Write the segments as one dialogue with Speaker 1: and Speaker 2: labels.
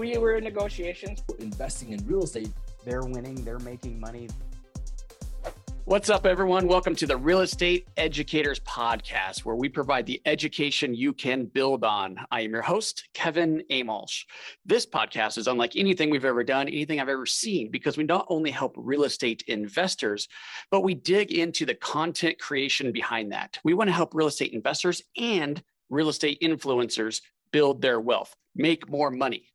Speaker 1: we were in negotiations.
Speaker 2: Investing in real estate,
Speaker 3: they're winning, they're making money.
Speaker 4: What's up, everyone? Welcome to the Real Estate Educators Podcast, where we provide the education you can build on. I am your host, Kevin Amolsch. This podcast is unlike anything we've ever done, anything I've ever seen, because we not only help real estate investors, but we dig into the content creation behind that. We want to help real estate investors and real estate influencers build their wealth, make more money.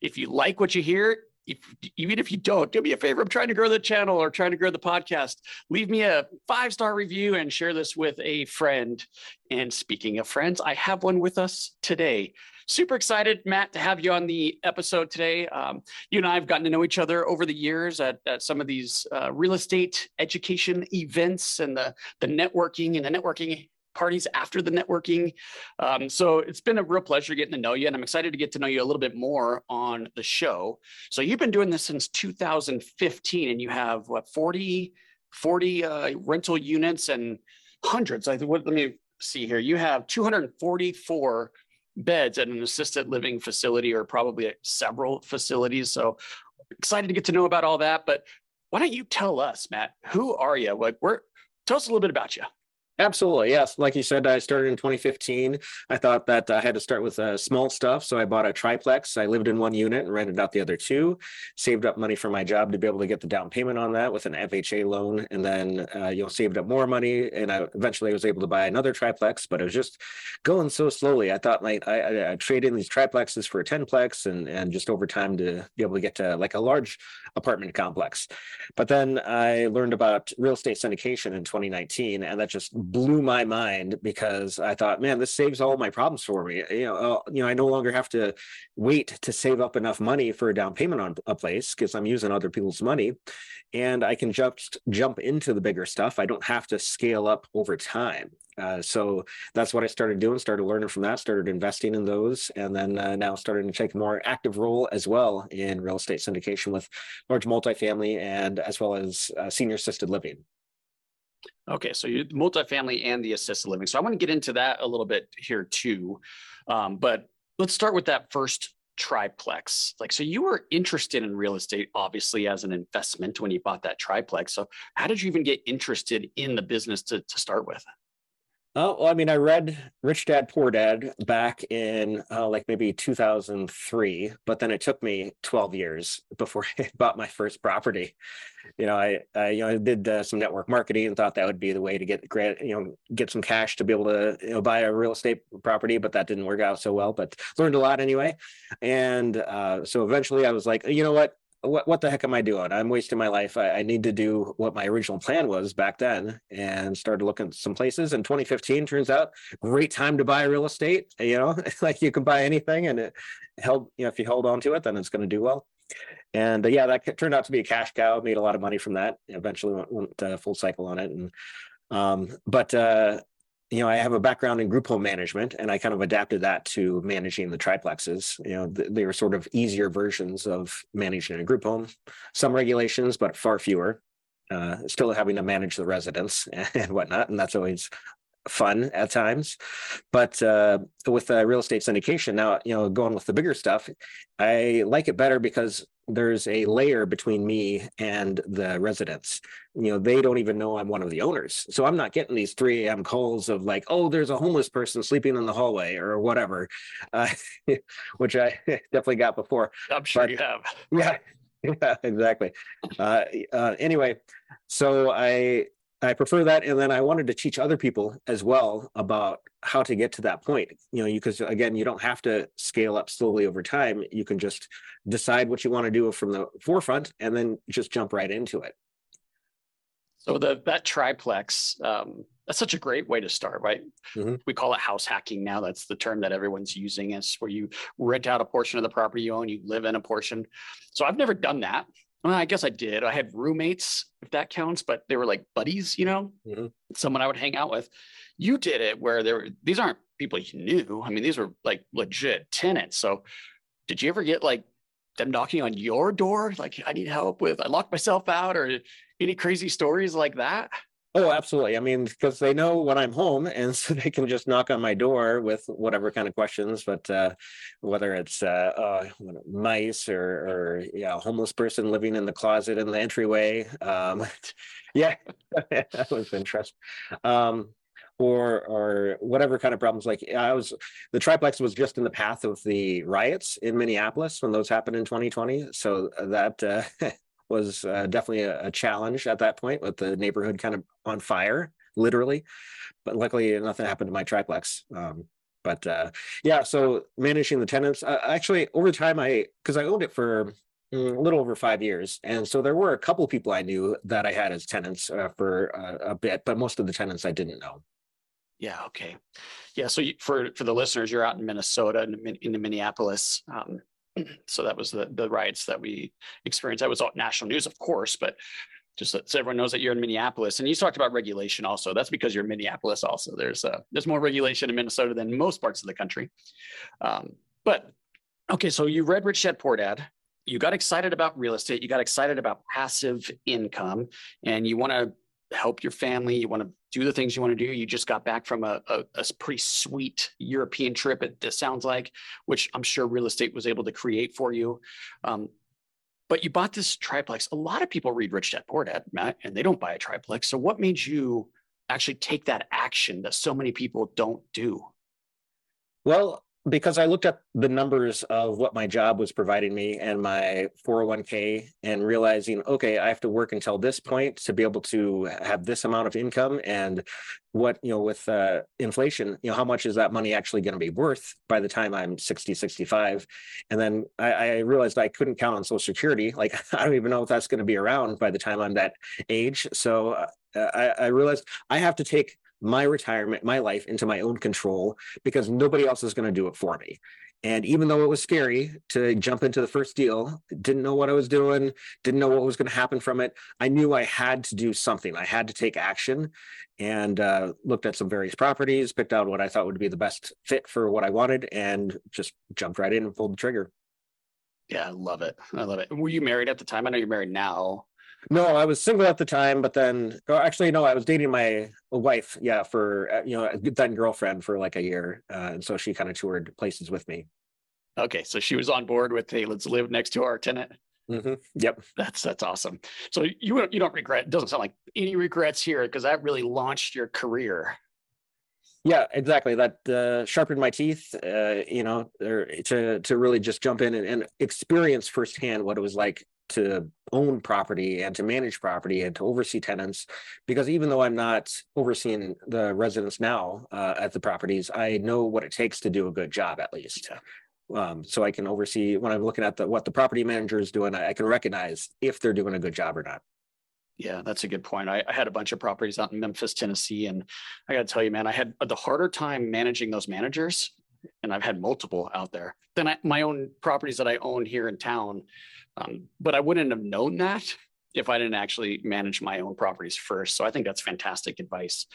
Speaker 4: If you like what you hear, if, even if you don't, do me a favor. I'm trying to grow the channel or trying to grow the podcast. Leave me a five star review and share this with a friend. And speaking of friends, I have one with us today. Super excited, Matt, to have you on the episode today. Um, you and I have gotten to know each other over the years at, at some of these uh, real estate education events and the, the networking and the networking parties after the networking. Um, so it's been a real pleasure getting to know you, and I'm excited to get to know you a little bit more on the show. So you've been doing this since 2015, and you have what 40 40 uh, rental units and hundreds. I. What, let me see here. You have 244 beds at an assisted living facility, or probably several facilities. So excited to get to know about all that. But why don't you tell us, Matt? Who are you? Like, where? Tell us a little bit about you.
Speaker 3: Absolutely, yes. Like you said, I started in 2015. I thought that I had to start with uh, small stuff, so I bought a triplex. I lived in one unit and rented out the other two. Saved up money for my job to be able to get the down payment on that with an FHA loan, and then uh, you know saved up more money, and I eventually was able to buy another triplex. But it was just going so slowly. I thought like I, I, I traded in these triplexes for a tenplex, and and just over time to be able to get to like a large apartment complex. But then I learned about real estate syndication in 2019, and that just blew my mind because I thought, man, this saves all my problems for me. You know, uh, you know, I no longer have to wait to save up enough money for a down payment on a place because I'm using other people's money, and I can just jump into the bigger stuff. I don't have to scale up over time. Uh, so that's what I started doing. Started learning from that. Started investing in those, and then uh, now starting to take a more active role as well in real estate syndication with large multifamily and as well as uh, senior assisted living.
Speaker 4: Okay, so you multifamily and the assisted living. So I want to get into that a little bit here too. Um, but let's start with that first triplex. Like, so you were interested in real estate, obviously, as an investment when you bought that triplex. So how did you even get interested in the business to, to start with?
Speaker 3: Oh, well, I mean, I read Rich Dad Poor Dad back in uh, like maybe 2003, but then it took me 12 years before I bought my first property. You know, I, I you know, I did uh, some network marketing and thought that would be the way to get grant, you know, get some cash to be able to you know buy a real estate property, but that didn't work out so well. But learned a lot anyway, and uh, so eventually I was like, you know what, what what the heck am I doing? I'm wasting my life. I, I, need to do what my original plan was back then, and started looking at some places. And 2015 turns out great time to buy real estate. You know, like you can buy anything, and it held. You know, if you hold on to it, then it's going to do well. And uh, yeah, that turned out to be a cash cow. Made a lot of money from that. Eventually went, went uh, full cycle on it, and um, but uh, you know, I have a background in group home management and I kind of adapted that to managing the triplexes. You know, th- they were sort of easier versions of managing a group home, some regulations, but far fewer. Uh, still having to manage the residents and whatnot. And that's always fun at times. But uh, with uh, real estate syndication, now, you know, going with the bigger stuff, I like it better because there's a layer between me and the residents. You know, they don't even know I'm one of the owners. So I'm not getting these 3 a.m. calls of like, oh, there's a homeless person sleeping in the hallway or whatever, uh, which I definitely got before.
Speaker 4: I'm sure but, you have.
Speaker 3: Yeah. Yeah, exactly. Uh, uh, anyway, so I I prefer that. And then I wanted to teach other people as well about how to get to that point. You know, because again, you don't have to scale up slowly over time. You can just decide what you want to do from the forefront and then just jump right into it.
Speaker 4: So the that triplex, um, that's such a great way to start, right? Mm-hmm. We call it house hacking now. That's the term that everyone's using. It's where you rent out a portion of the property you own, you live in a portion. So I've never done that. Well, I guess I did. I had roommates, if that counts, but they were like buddies, you know, mm-hmm. someone I would hang out with. You did it where there were, these aren't people you knew. I mean, these were like legit tenants. So did you ever get like them knocking on your door? Like, I need help with, I locked myself out or any crazy stories like that?
Speaker 3: Oh, absolutely. I mean, because they know when I'm home and so they can just knock on my door with whatever kind of questions, but uh, whether it's uh, uh, mice or, or yeah, homeless person living in the closet in the entryway. Um, yeah, that was interesting. Um, or or whatever kind of problems like I was the triplex was just in the path of the riots in Minneapolis when those happened in 2020 so that uh, was uh, definitely a, a, challenge at that point with the neighborhood kind of on fire, literally. But luckily, nothing happened to my triplex. Um, but uh, yeah, so managing the tenants, uh, actually, over time, I because I owned it for a little over five years, and so there were a couple people I knew that I had as tenants uh, for a bit, but most of the tenants I didn't know.
Speaker 4: Yeah. Okay. Yeah. So you, for for the listeners, you're out in Minnesota, in, in Minneapolis. Um, so that was the the riots that we experienced. That was all national news, of course, but just so everyone knows that you're in Minneapolis. And you talked about regulation also. That's because you're in Minneapolis. Also, there's uh, there's more regulation in Minnesota than most parts of the country. Um, but okay, so you read Rich Dad Poor Dad. You got excited about real estate. You got excited about passive income, and you want to help your family. You want to do the things you want to do. You just got back from a, a, a pretty sweet European trip, it, it, sounds like, which I'm sure real estate was able to create for you. Um, but you bought this triplex. A lot of people read Rich Dad Poor Dad, Matt, and they don't buy a triplex. So what made you actually take that action that so many people don't do?
Speaker 3: Well, because I looked at the numbers of what my job was providing me and my 401k and realizing, okay, I have to work until this point to be able to have this amount of income. And what, you know, with uh, inflation, you know, how much is that money actually going to be worth by the time I'm 60, 65? And then I, I realized I couldn't count on Social Security. Like, I don't even know if that's going to be around by the time I'm that age. So uh, I, I realized I have to take my retirement, my life into my own control because nobody else is going to do it for me. And even though it was scary to jump into the first deal, didn't know what I was doing, didn't know what was going to happen from it, I knew I had to do something. I had to take action and uh, looked at some various properties, picked out what I thought would be the best fit for what I wanted, and just jumped right in and pulled the trigger.
Speaker 4: Yeah, I love it. I love it. Were you married at the time? I know you're married now.
Speaker 3: No, I was single at the time, but then oh, actually no, I was dating my wife, yeah, for uh, you know then girlfriend for like a year, uh, and so she kind of toured places with me.
Speaker 4: Okay, so she was on board with hey, let's live next to our tenant.
Speaker 3: Mm-hmm. Yep,
Speaker 4: that's that's awesome. So you you don't regret? It doesn't sound like any regrets here because that really launched your career.
Speaker 3: Yeah, exactly. That uh, sharpened my teeth, uh, you know, to to really just jump in and, and experience firsthand what it was like to own property and to manage property and to oversee tenants. Because even though i'm not overseeing the residents now uh, at the properties i know what it takes to do a good job at least. Um, so i can oversee when i'm looking at the what the property manager is doing I, I can recognize if they're doing a good job or not.
Speaker 4: Yeah, that's a good point. I, I, had a bunch of properties out in Memphis, Tennessee, and I got to tell you, man, I had the harder time managing those managers, and I've had multiple out there than I, my own properties that I own here in town. Um, but I wouldn't have known that if I didn't actually manage my own properties first. So I think that's fantastic advice.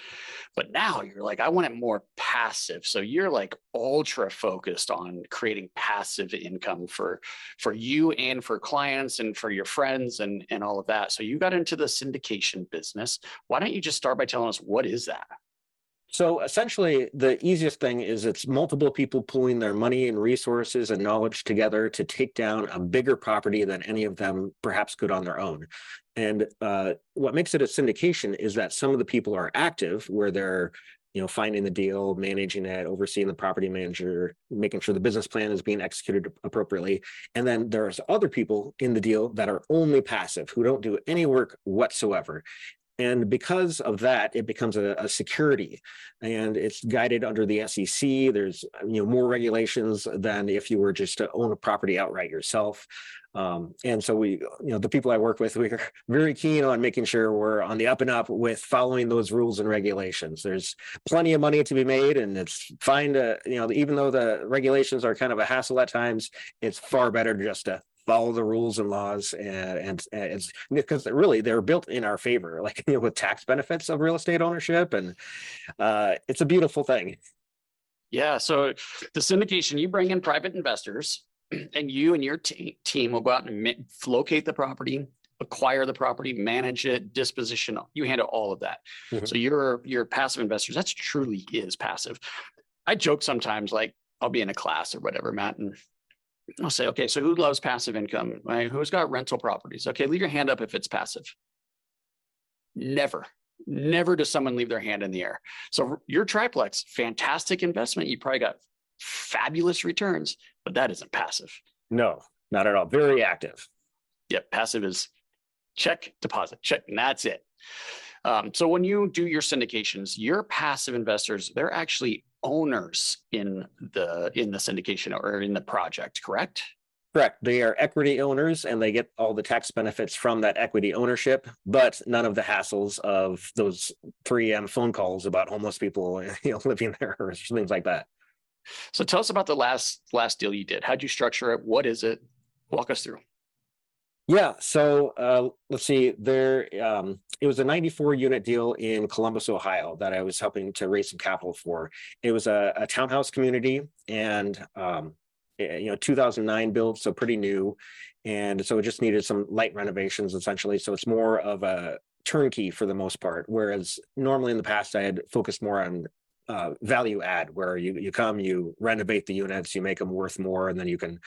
Speaker 4: But now you're like, I want it more passive. So you're like ultra focused on creating passive income for for you and for clients and for your friends and and all of that. So you got into the syndication business. Why don't you just start by telling us what is that?
Speaker 3: So essentially, the easiest thing is it's multiple people pooling their money and resources and knowledge together to take down a bigger property than any of them perhaps could on their own. And uh, what makes it a syndication is that some of the people are active, where they're you know finding the deal managing it overseeing the property manager making sure the business plan is being executed appropriately and then there's other people in the deal that are only passive who don't do any work whatsoever and because of that, it becomes a, a, security and it's guided under the SEC. There's you know more regulations than if you were just to own a property outright yourself. Um, and so we, you know, the people I work with, we're very keen on making sure we're on the up and up with following those rules and regulations. There's plenty of money to be made, and it's fine to, you know, even though the regulations are kind of a hassle at times, it's far better just to follow the rules and laws and, and, because really they're built in our favor like you know, with tax benefits of real estate ownership and uh, it's a beautiful thing
Speaker 4: yeah so the syndication you bring in private investors and you and your t- team will go out and locate the property acquire the property, manage it, disposition, you handle all of that.
Speaker 3: Mhm.
Speaker 4: So you're, you're passive investors. That's truly is passive. I joke sometimes, like I'll be in a class or whatever, Matt, and I'll say, okay, so who loves passive income? Right? Who's got rental properties? Okay, leave your hand up if it's passive. Never, never does someone leave their hand in the air. So your triplex, fantastic investment. You probably got fabulous returns, but that isn't passive.
Speaker 3: No, not at all. Very active.
Speaker 4: Yep, passive is check, deposit, check, and that's it. Um, so when you do your syndications, your passive investors, they're actually owners in the in the syndication or in the project, correct?
Speaker 3: Correct. They are equity owners and they get all the tax benefits from that equity ownership, but none of the hassles of those 3M phone calls about homeless people you know, living there or things like that.
Speaker 4: So tell us about the last last deal you did. How'd you structure it? What is it? Walk us through.
Speaker 3: Yeah, so uh, let's see. There, um, it was a 94 unit deal in Columbus, Ohio, that I was helping to raise some capital for. It was a, a townhouse community, and um, eh, you know, 2009 built, so pretty new, and so it just needed some light renovations, essentially. So it's more of a turnkey for the most part, whereas normally in the past I had focused more on uh, value add where you you come you renovate the units you make them worth more and then you can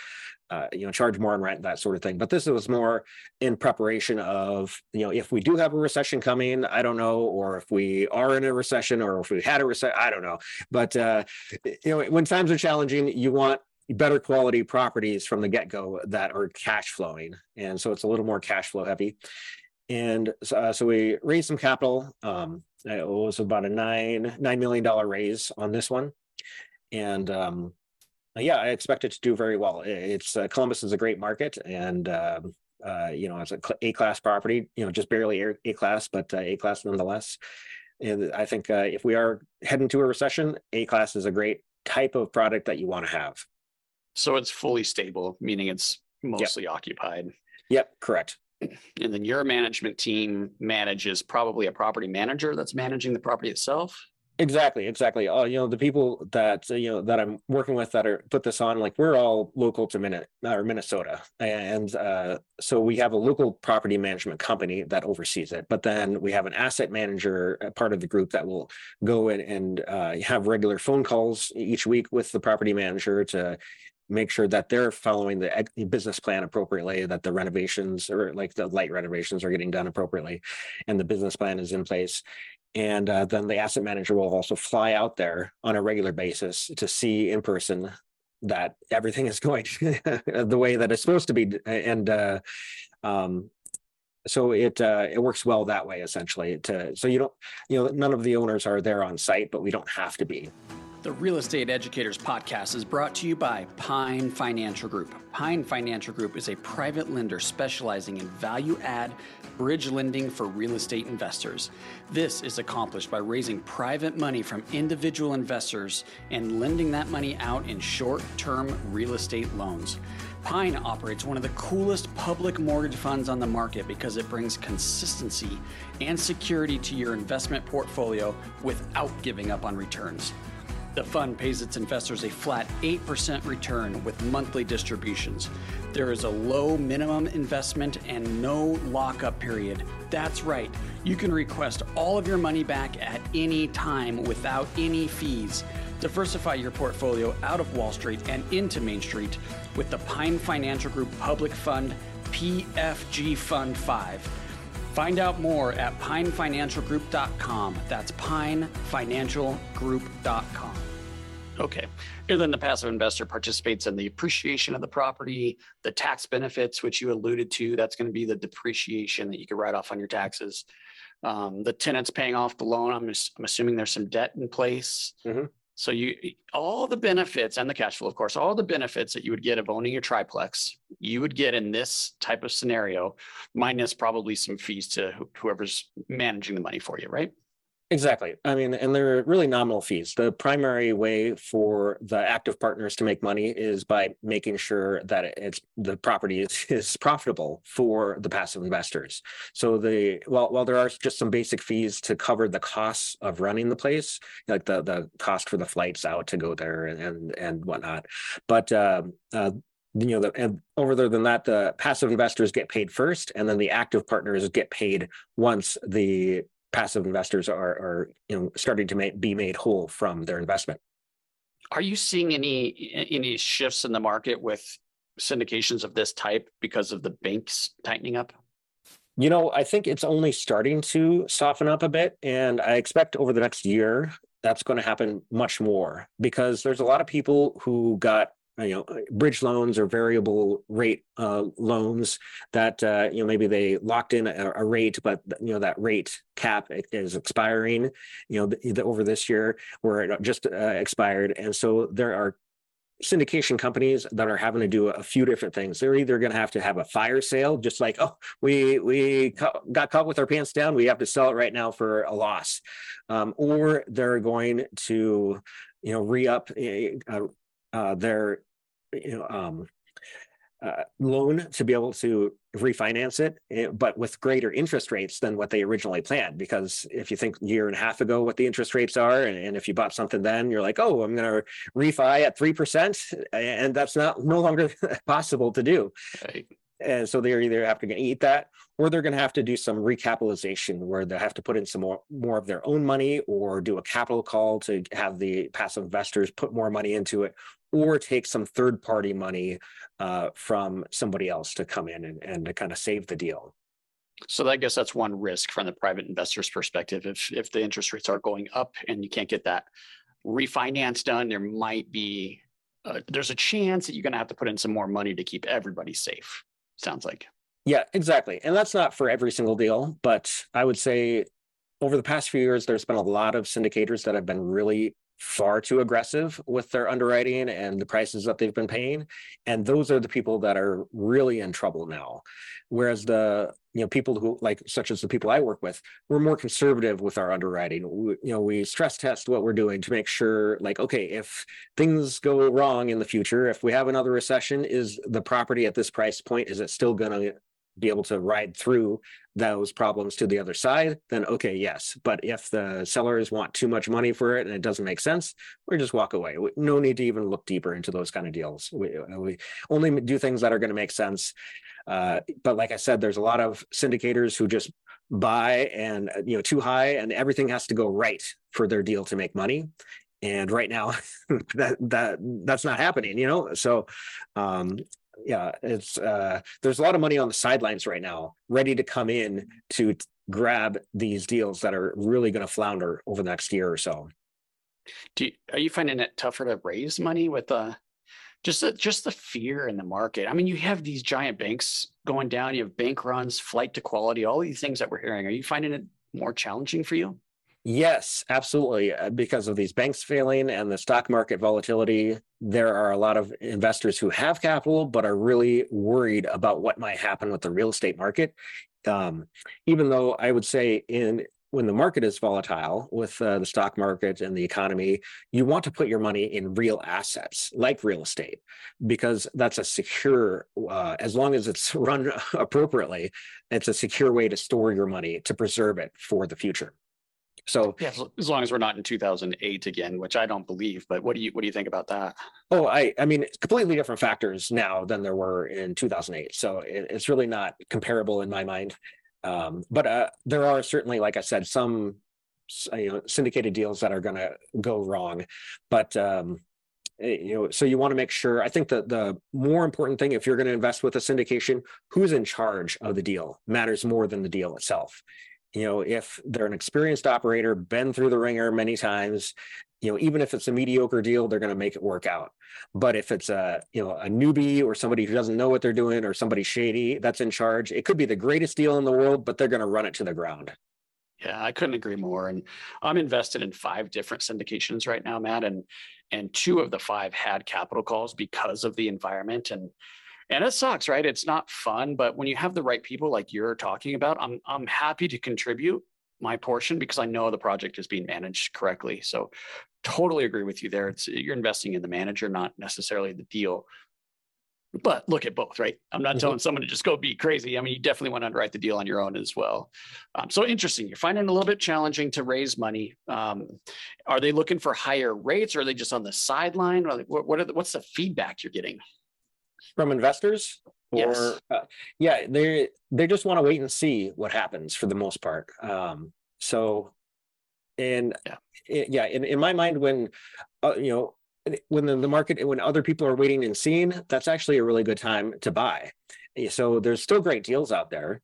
Speaker 3: uh, you know charge more on rent that sort of thing. But this was more in preparation of you know if we do have a recession coming i don't know or if we are in a recession or if we had a recession i don't know. But uh, you know when times are challenging you want better quality properties from the get-go that are cash flowing. And so it's a little more cash flow heavy. And uh, so we raised some capital um, it was about a nine nine million dollar raise on this one, and um, yeah, I expect it to do very well. It's uh, Columbus is a great market, and um, uh, you know it's a A class property. You know, just barely A class, but uh, A class nonetheless. And I think uh, if we are heading to a recession, A class is a great type of product that you want to have.
Speaker 4: So it's fully stable, meaning it's mostly yep. occupied.
Speaker 3: Yep, correct
Speaker 4: and then your management team manages probably a property manager that's managing the property itself?
Speaker 3: Exactly exactly. Uh, you know the people that uh, you know that i'm working with that are put this on like we're all local to Minnesota or minnesota. And uh, so we have a local property management company that oversees it but then we have an asset manager part of the group that will go in and uh, have regular phone calls each week with the property manager to make sure that they're following the business plan appropriately, that the renovations or like the light renovations are getting done appropriately, and the business plan is in place. And uh, then the asset manager will also fly out there on a regular basis to see in person that everything is going the way that it's supposed to be. And uh, um, so it uh, it works well that way essentially. To so you don't you know none of the owners are there on site, but we don't have to be.
Speaker 4: The Real Estate Educators podcast is brought to you by Pine Financial Group. Pine Financial Group is a private lender specializing in value add bridge lending for real estate investors. This is accomplished by raising private money from individual investors and lending that money out in short term real estate loans. Pine operates one of the coolest public mortgage funds on the market because it brings consistency and security to your investment portfolio without giving up on returns. The fund pays its investors a flat 8% return with monthly distributions. There is a low minimum investment and no lockup period. That's right, you can request all of your money back at any time without any fees. Diversify your portfolio out of Wall Street and into Main Street with the Pine Financial Group Public Fund PFG Fund 5. Find out more at pinefinancialgroup.com. That's pinefinancialgroup.com. Okay. And then the passive investor participates in the appreciation of the property, the tax benefits, which you alluded to. That's going to be the depreciation that you can write off on your taxes. Um, the tenant's paying off the loan. I'm, I'm assuming there's some debt in place.
Speaker 3: Mhm.
Speaker 4: So you all the benefits and the cash flow, of course, all the benefits that you would get of owning your triplex, you would get in this type of scenario, minus probably some fees to whoever's managing the money for you, right?
Speaker 3: Exactly. I mean, and they're really nominal fees. The primary way for the active partners to make money is by making sure that it's the property is, is profitable for the passive investors. So the while while there are just some basic fees to cover the costs of running the place, like the the cost for the flights out to go there and and, and whatnot, but uh, uh, you know, the, and over there than that, the passive investors get paid first, and then the active partners get paid once the passive investors are, are you know, starting to make, be made whole from their investment.
Speaker 4: Are you seeing any any shifts in the market with syndications of this type because of the banks tightening up?
Speaker 3: You know, I think it's only starting to soften up a bit, and I expect over the next year that's going to happen much more because there's a lot of people who got you know bridge loans or variable rate uh, loans that uh, you know maybe they locked in a, a, rate but you know that rate cap is expiring you know the, the, over this year where it just uh, expired. And so there are syndication companies that are having to do a few different things. They're either going to have to have a fire sale, just like, oh, we we got caught with our pants down, we have to sell it right now for a loss, um, or they're going to, you know, re up uh, uh, their, you know, um, uh, loan to be able to refinance it, eh, but with greater interest rates than what they originally planned. Because if you think a year and a half ago what the interest rates are, and, and if you bought something then, you're like, oh, I'm going to refi at three percent, and that's not no longer possible to do. Right. And so they're either have to eat that, or they're going to have to do some recapitalization where they have to put in some more more of their own money, or do a capital call to have the passive investors put more money into it, or take some third party money uh, from somebody else to come in and, and to kind of save the deal.
Speaker 4: So I guess that's one risk from the private investor's perspective. If if the interest rates are going up and you can't get that refinance done, there might be uh, there's a chance that you're going to have to put in some more money to keep everybody safe. Sounds like.
Speaker 3: Yeah, exactly. And that's not for every single deal, but I would say over the past few years, there's been a lot of syndicators that have been really far too aggressive with their underwriting and the prices that they've been paying and those are the people that are really in trouble now whereas the you know people who like such as the people i work with we're more conservative with our underwriting we, you know we stress test what we're doing to make sure like okay if things go wrong in the future if we have another recession is the property at this price point is it still going to be able to ride through those problems to the other side, then okay, yes. But if the sellers want too much money for it and it doesn't make sense, we just walk away. No need to even look deeper into those kind of deals. We, we only do things that are going to make sense. Uh, but like I said, there's a lot of syndicators who just buy and you know too high, and everything has to go right for their deal to make money and right now that that that's not happening you know so um yeah, it's uh, there's a lot of money on the sidelines right now, ready to come in to grab these deals that are really going to flounder over the next year or so.
Speaker 4: Do you, are you finding it tougher to raise money with uh just the, just the fear in the market? I mean, you have these giant banks going down, you have bank runs, flight to quality, all these things that we're hearing. Are you finding it more challenging for you?
Speaker 3: Yes, absolutely. Uh, because of these banks failing and the stock market volatility, there are a lot of investors who have capital but are really worried about what might happen with the real estate market. Um, even though I would say in when the market is volatile with uh, the stock market and the economy, you want to put your money in real assets like real estate because that's a secure, uh, as long as it's run appropriately, it's a secure way to store your money to preserve it for the future. So
Speaker 4: yeah, as long as we're not in 2008 again, which I don't believe, but what do you what do you think about that?
Speaker 3: Oh, I I mean, completely different factors now than there were in 2008. So it, it's really not comparable in my mind. Um, but uh, there are certainly, like I said, some you know syndicated deals that are going to go wrong. But um, eh, you know, so you want to make sure. I think that the more important thing, if you're going to invest with a syndication, who's in charge of the deal matters more than the deal itself you know if they're an experienced operator been through the ringer many times you know even if it's a mediocre deal they're going to make it work out. But if it's a you know a newbie or somebody who doesn't know what they're doing or somebody shady that's in charge it could be the greatest deal in the world but they're going to run it to the ground.
Speaker 4: Yeah i couldn't agree more and i'm invested in five different syndications right now matt and and two of the five had capital calls because of the environment and and it sucks right? It's not fun but when you have the right people like you're talking about i'm i'm happy to contribute my portion because i know the project is being managed correctly. So totally agree with you there. It's you're investing in the manager not necessarily the deal. But look at both right? I'm not mm-hmm. telling someone to just go be crazy. I mean you definitely want to underwrite the deal on your own as well. Um, so interesting. You're finding it a little bit challenging to raise money. Um, are they looking for higher rates or are they just on the sideline? What, what are the, what's the feedback you're getting?
Speaker 3: From investors? Or
Speaker 4: Yes.
Speaker 3: uh, yeah they they just want to wait and see what happens for the most part. Um so and
Speaker 4: Yeah.
Speaker 3: yeah in, in my mind when uh, you know when the, the market when other people are waiting and seeing that's actually a really good time to buy. Eh, so there's still great deals out there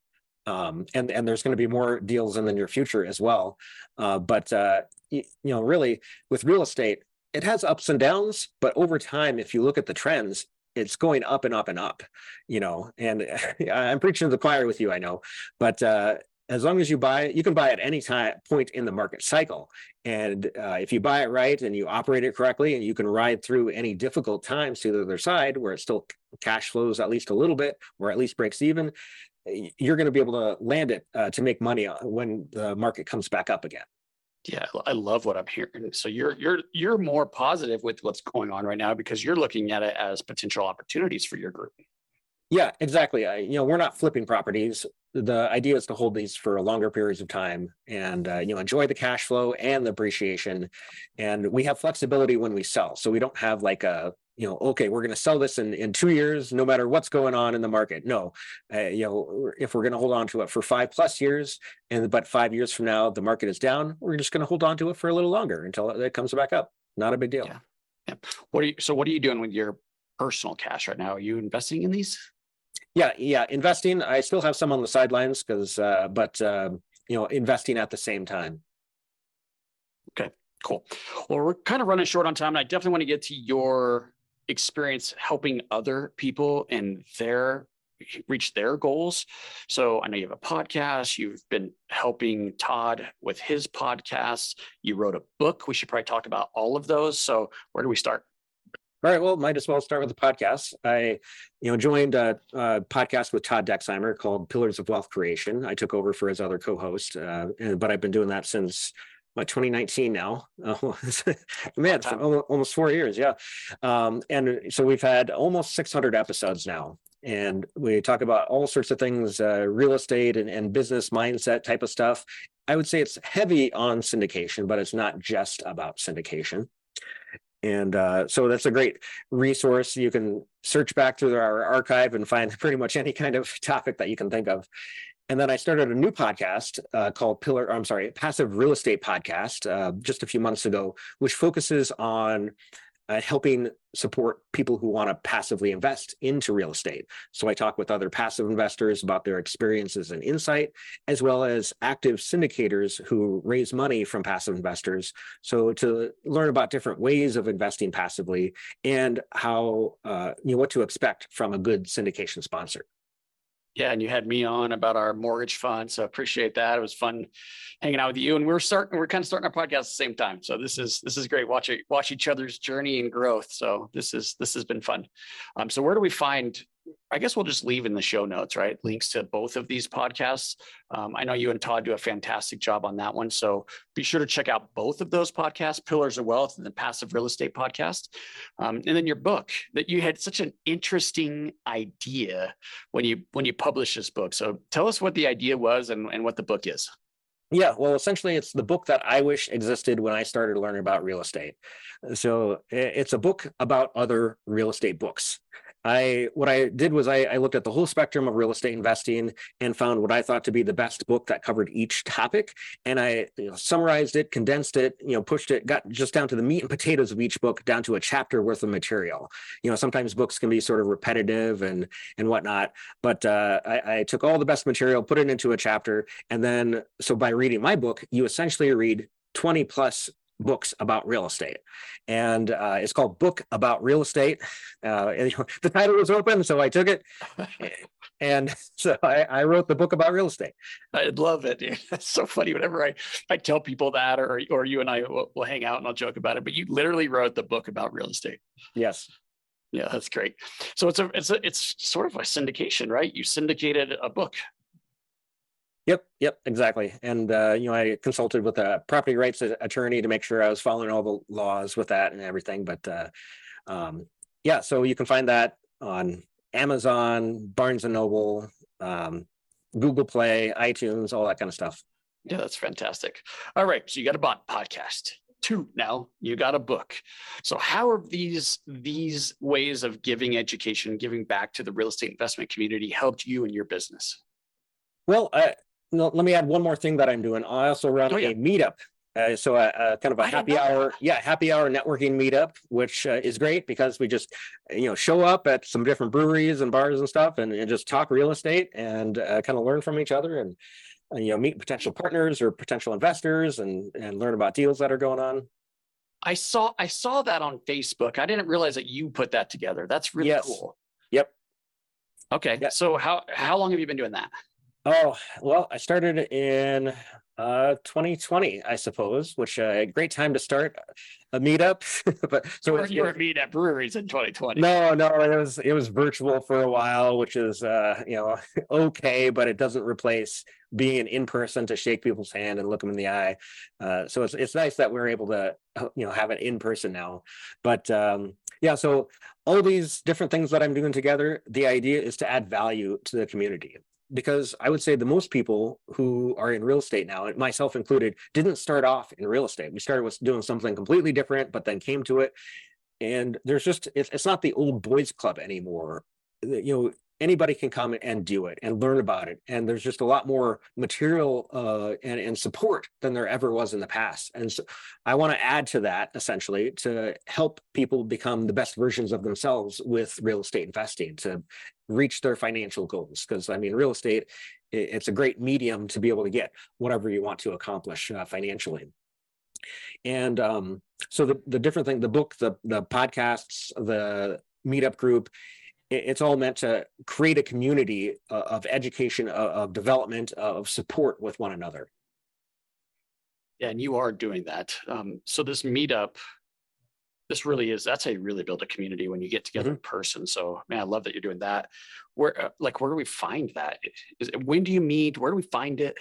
Speaker 3: um and and there's going to be more deals in the near future as well. Uh but uh y- you know really with real estate it has ups and downs but over time if you look at the trends it's going up and up and up you know and i'm preaching to the choir with you i know. But uh as long as you buy it, you can buy at any time point in the market cycle and uh, if you buy it right and you operate it correctly and you can ride through any difficult times to the other side where it still cash flows at least a little bit or at least breaks even you're going to be able to land it uh, to make money uh, when the market comes back up again
Speaker 4: Yeah, I love what I'm hearing. So you're you're you're more positive with what's going on right now because you're looking at it as potential opportunities for your group.
Speaker 3: Yeah, exactly. I, you know, we're not flipping properties. The idea is to hold these for longer periods of time and, uh, you know, enjoy the cash flow and the appreciation. And we have flexibility when we sell. So we don't have like a, you know, okay, we're going to sell this in, in two years, no matter what's going on in the market. No, uh, you know, if we're going to hold on to it for five plus years and but five years from now, the market is down, we're just going to hold on to it for a little longer until it comes back up. Not a big deal.
Speaker 4: Yeah. What are you so what are you doing with your personal cash right now? Are you investing in these?
Speaker 3: Yeah, yeah, investing. I still have some on the sidelines because, uh, but uh, you know, investing at the same time.
Speaker 4: Okay, cool. Well, we're kind of running short on time, and I definitely want to get to your experience helping other people and their reach their goals. So I know you have a podcast. You've been helping Todd with his podcast. You wrote a book. We should probably talk about all of those. So where do we start?
Speaker 3: All right, well, might as well start with the podcast. I, you know, joined a, a podcast with Todd Dexheimer called Pillars of Wealth Creation. I took over for his other co-host, uh, and, but I've been doing that since what 2019 now. Oh, man, almost four years, yeah. Um, and so we've had almost 600 episodes now, and we talk about all sorts of things, uh, real estate and, and business mindset type of stuff. I would say it's heavy on syndication, but it's not just about syndication. And uh, so that's a great resource. You can search back through our archive and find pretty much any kind of topic that you can think of. And then I started a new podcast uh, called Pillar, I'm sorry, Passive Real Estate Podcast uh, just a few months ago, which focuses on uh, helping support people who want to passively invest into real estate. So I talk with other passive investors about their experiences and insight, as well as active syndicators who raise money from passive investors. So to learn about different ways of investing passively and how, uh, you know, what to expect from a good syndication sponsor.
Speaker 4: Yeah, and you had me on about our mortgage fund, so appreciate that. It was fun hanging out with you, and we're starting. We're kind of starting our podcast at the same time, so this is this is great. Watch watch each other's journey and growth. So this is this has been fun. Um, so where do we find? I guess we'll just leave in the show notes, right? Links to both of these podcasts. Um, I know you and Todd do a fantastic job on that one, so be sure to check out both of those podcasts: Pillars of Wealth and the Passive Real Estate Podcast. Um, and then your book that you had such an interesting idea when you when you published this book. So tell us what the idea was and, and what the book is.
Speaker 3: Yeah, well, essentially, it's the book that I wish existed when I started learning about real estate. So it's a book about other real estate books. I what I did was I, I looked at the whole spectrum of real estate investing and found what I thought to be the best book that covered each topic, and I you know, summarized it, condensed it, you know, pushed it, got just down to the meat and potatoes of each book, down to a chapter worth of material. You know, sometimes books can be sort of repetitive and and whatnot, but uh, I, I took all the best material, put it into a chapter, and then so by reading my book, you essentially read 20 plus books about real estate. And uh, it's called Book About Real Estate. Uh, and, the title was open, so I took it. And so I, I wrote the book about real estate.
Speaker 4: I love it. dude. That's so funny. Whenever I, I tell people that, or or you and I will, will hang out and I'll joke about it. But you literally wrote the book about real estate.
Speaker 3: Yes.
Speaker 4: Yeah, that's great. So it's a it's a it's sort of a syndication, right? You syndicated a book.
Speaker 3: Yep, yep, exactly. And uh, you know, I consulted with a property rights attorney to make sure I was following all the laws with that and everything. But uh, um, yeah, so you can find that on Amazon, Barnes and Noble, um, Google Play, iTunes, all that kind of stuff.
Speaker 4: Yeah, that's fantastic. All right, so you got a bot podcast. two now. You got a book. So how are these these ways of giving education, giving back to the real estate investment community helped you in your business?
Speaker 3: Well, uh, no, let me add one more thing that I'm doing. I also run
Speaker 4: Oh, yeah.
Speaker 3: a meetup. Uh, so a, a kind of a
Speaker 4: I
Speaker 3: happy hour, yeah, happy hour networking meetup, which uh, is great because we just, you know, show up at some different breweries and bars and stuff and, and just talk real estate and uh, kind of learn from each other and, uh, you know, meet potential partners or potential investors and, and learn about deals that are going on.
Speaker 4: I saw I saw that on Facebook. I didn't realize that you put that together. That's really
Speaker 3: Yes.
Speaker 4: cool.
Speaker 3: Yep.
Speaker 4: Okay.
Speaker 3: Yeah.
Speaker 4: So how how long have you been doing that?
Speaker 3: Oh, well, I started in uh 2020, I suppose, which uh, a great time to start a meetup. but so
Speaker 4: Or
Speaker 3: it's-
Speaker 4: you were meeting at breweries in 2020.
Speaker 3: No, no, it was it was virtual for a while, which is uh, you know, okay, but it doesn't replace being in person to shake people's hand and look them in the eye. Uh, so it's it's nice that we're able to uh, you know have it in person now. But um, yeah, so all these different things that I'm doing together, the idea is to add value to the community. Because I would say the most people who are in real estate now, myself included, didn't start off in real estate. We started with doing something completely different, but then came to it. And there's just it's, not the old boys club anymore. You know anybody can come and do it and learn about it. And there's just a lot more material uh, and, and support than there ever was in the past. And so i want to add to that essentially to help people become the best versions of themselves with real estate investing to reach their financial goals because i mean real estate it's a great medium to be able to get whatever you want to accomplish uh, financially and um, so the, the different thing, the book, the the podcasts, the meetup group, it- it's all meant to create a community uh, of education, of, of development, of support with one another.
Speaker 4: Yeah, and you are doing that. Um, so this meetup, this really is that's how you really build a community when you get together in person. So man, I love that you're doing that. Where uh, like where do we find that? Is when do you meet? Where do we find it?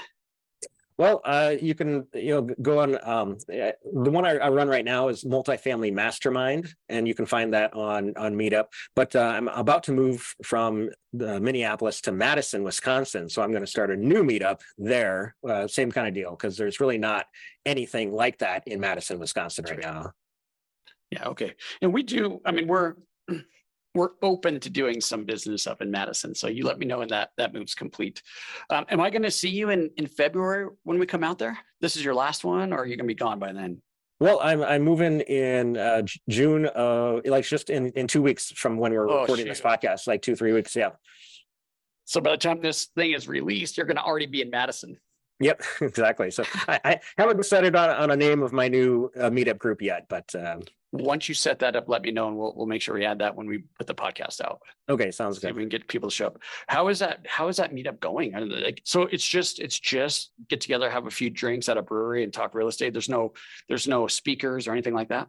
Speaker 3: Well, uh, you can you know go on. Um, eh, the one I, I run right now is Multifamily Mastermind, and you can find that on on Meetup. But uh, I'm about to move from the Minneapolis to Madison, Wisconsin, so I'm going to start a new meetup there. Uh, same kind of deal because there's really not anything like that in Madison, Wisconsin right now.
Speaker 4: Yeah, okay. And we do, I mean, we're we're open to doing some business up in Madison. So you let me know when that that move's complete. Um, am I going to see you in in February when we come out there? This is your last one, or are you going to be gone by then?
Speaker 3: Well, I'm I'm moving in uh, June, uh, like just in in two weeks from when we're
Speaker 4: Oh,
Speaker 3: recording this podcast, like two three weeks. Yeah.
Speaker 4: So by the time this thing is released, you're going to already be in Madison.
Speaker 3: Yep, exactly. So I, I haven't decided on, on a name of my new uh, meetup group yet, but um,
Speaker 4: Once you set that up, let me know, and we'll we'll make sure we add that when we put the podcast out.
Speaker 3: okay, sounds good.
Speaker 4: we can get people to show up. How is that? How is that meetup going? I don't know, Like, so it's just it's just get together, have a few drinks at a brewery, and talk real estate. There's no there's no speakers or anything like that.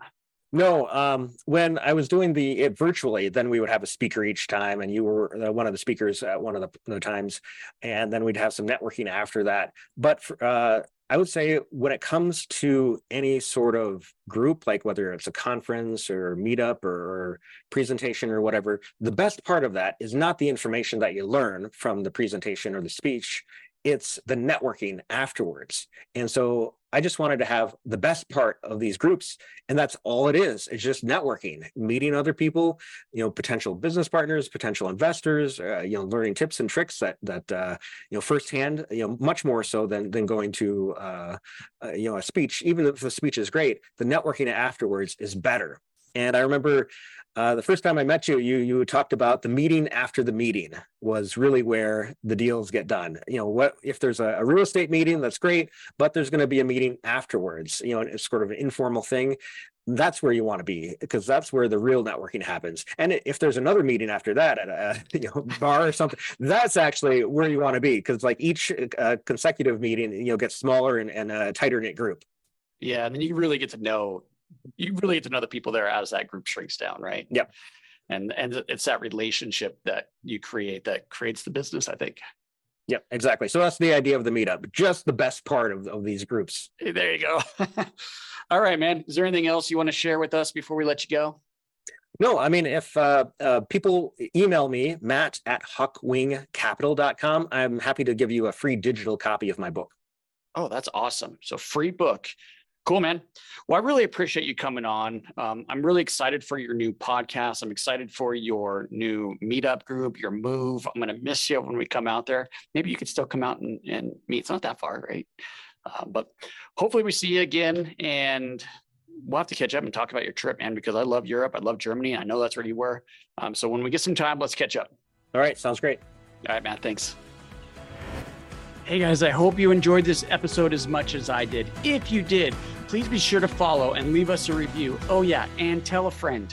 Speaker 3: No, um, when I was doing the it virtually, then we would have a speaker each time, and you were uh, one of the speakers at one of the, the times, and then we'd have some networking after that. But for, uh, I would say when it comes to any sort of group, like whether it's a conference or meetup or, presentation or whatever, the best part of that is not the information that you learn from the presentation or the speech. It's the networking afterwards. And so I just wanted to have the best part of these groups and that's all it is it's just networking meeting other people you know potential business partners potential investors uh, you know learning tips and tricks that that uh, you know firsthand you know much more so than than going to uh, uh, you know a speech even if the speech is great the networking afterwards is better and i remember uh, the first time I met you, you you talked about the meeting after the meeting was really where the deals get done. You know, what if there's a, a real estate meeting, that's great, but there's going to be a meeting afterwards. You know, it's sort of an informal thing that's where you want to be because that's where the real networking happens. And if there's another meeting after that at a you know bar or something, that's actually where you want to be because like each uh, consecutive meeting you know gets smaller and, and a tighter knit group.
Speaker 4: Yeah, and then you really get to know you really get to know the people there as that group shrinks down, right?
Speaker 3: Yep.
Speaker 4: And and it's that relationship that you create that creates the business. I think.
Speaker 3: Yep, exactly. So that's the idea of the meetup. Just the best part of, of these groups.
Speaker 4: Hey, there you go. All right, man. Is there anything else you want to share with us before we let you go?
Speaker 3: No, I mean, if uh, uh, people email me, Matt at hawkwingcapital.com, I'm happy to give you a free digital copy of my book.
Speaker 4: Oh, that's awesome. So free book, Cool, man. Well, I really appreciate you coming on. Um, I'm really excited for your new podcast. I'm excited for your new meetup group, your move. I'm going to miss you when we come out there. Maybe you could still come out and, and meet. It's not that far, right? Uh, but hopefully we see you again and we'll have to catch up and talk about your trip, man, because I love Europe. I love Germany. I know that's where you were. Um, so when we get some time, let's catch up.
Speaker 3: All right. Sounds great.
Speaker 4: All right, Matt. Thanks. Hey guys, I hope you enjoyed this episode as much as I did. If you did, please be sure to follow and leave us a review. Oh, yeah, and tell a friend.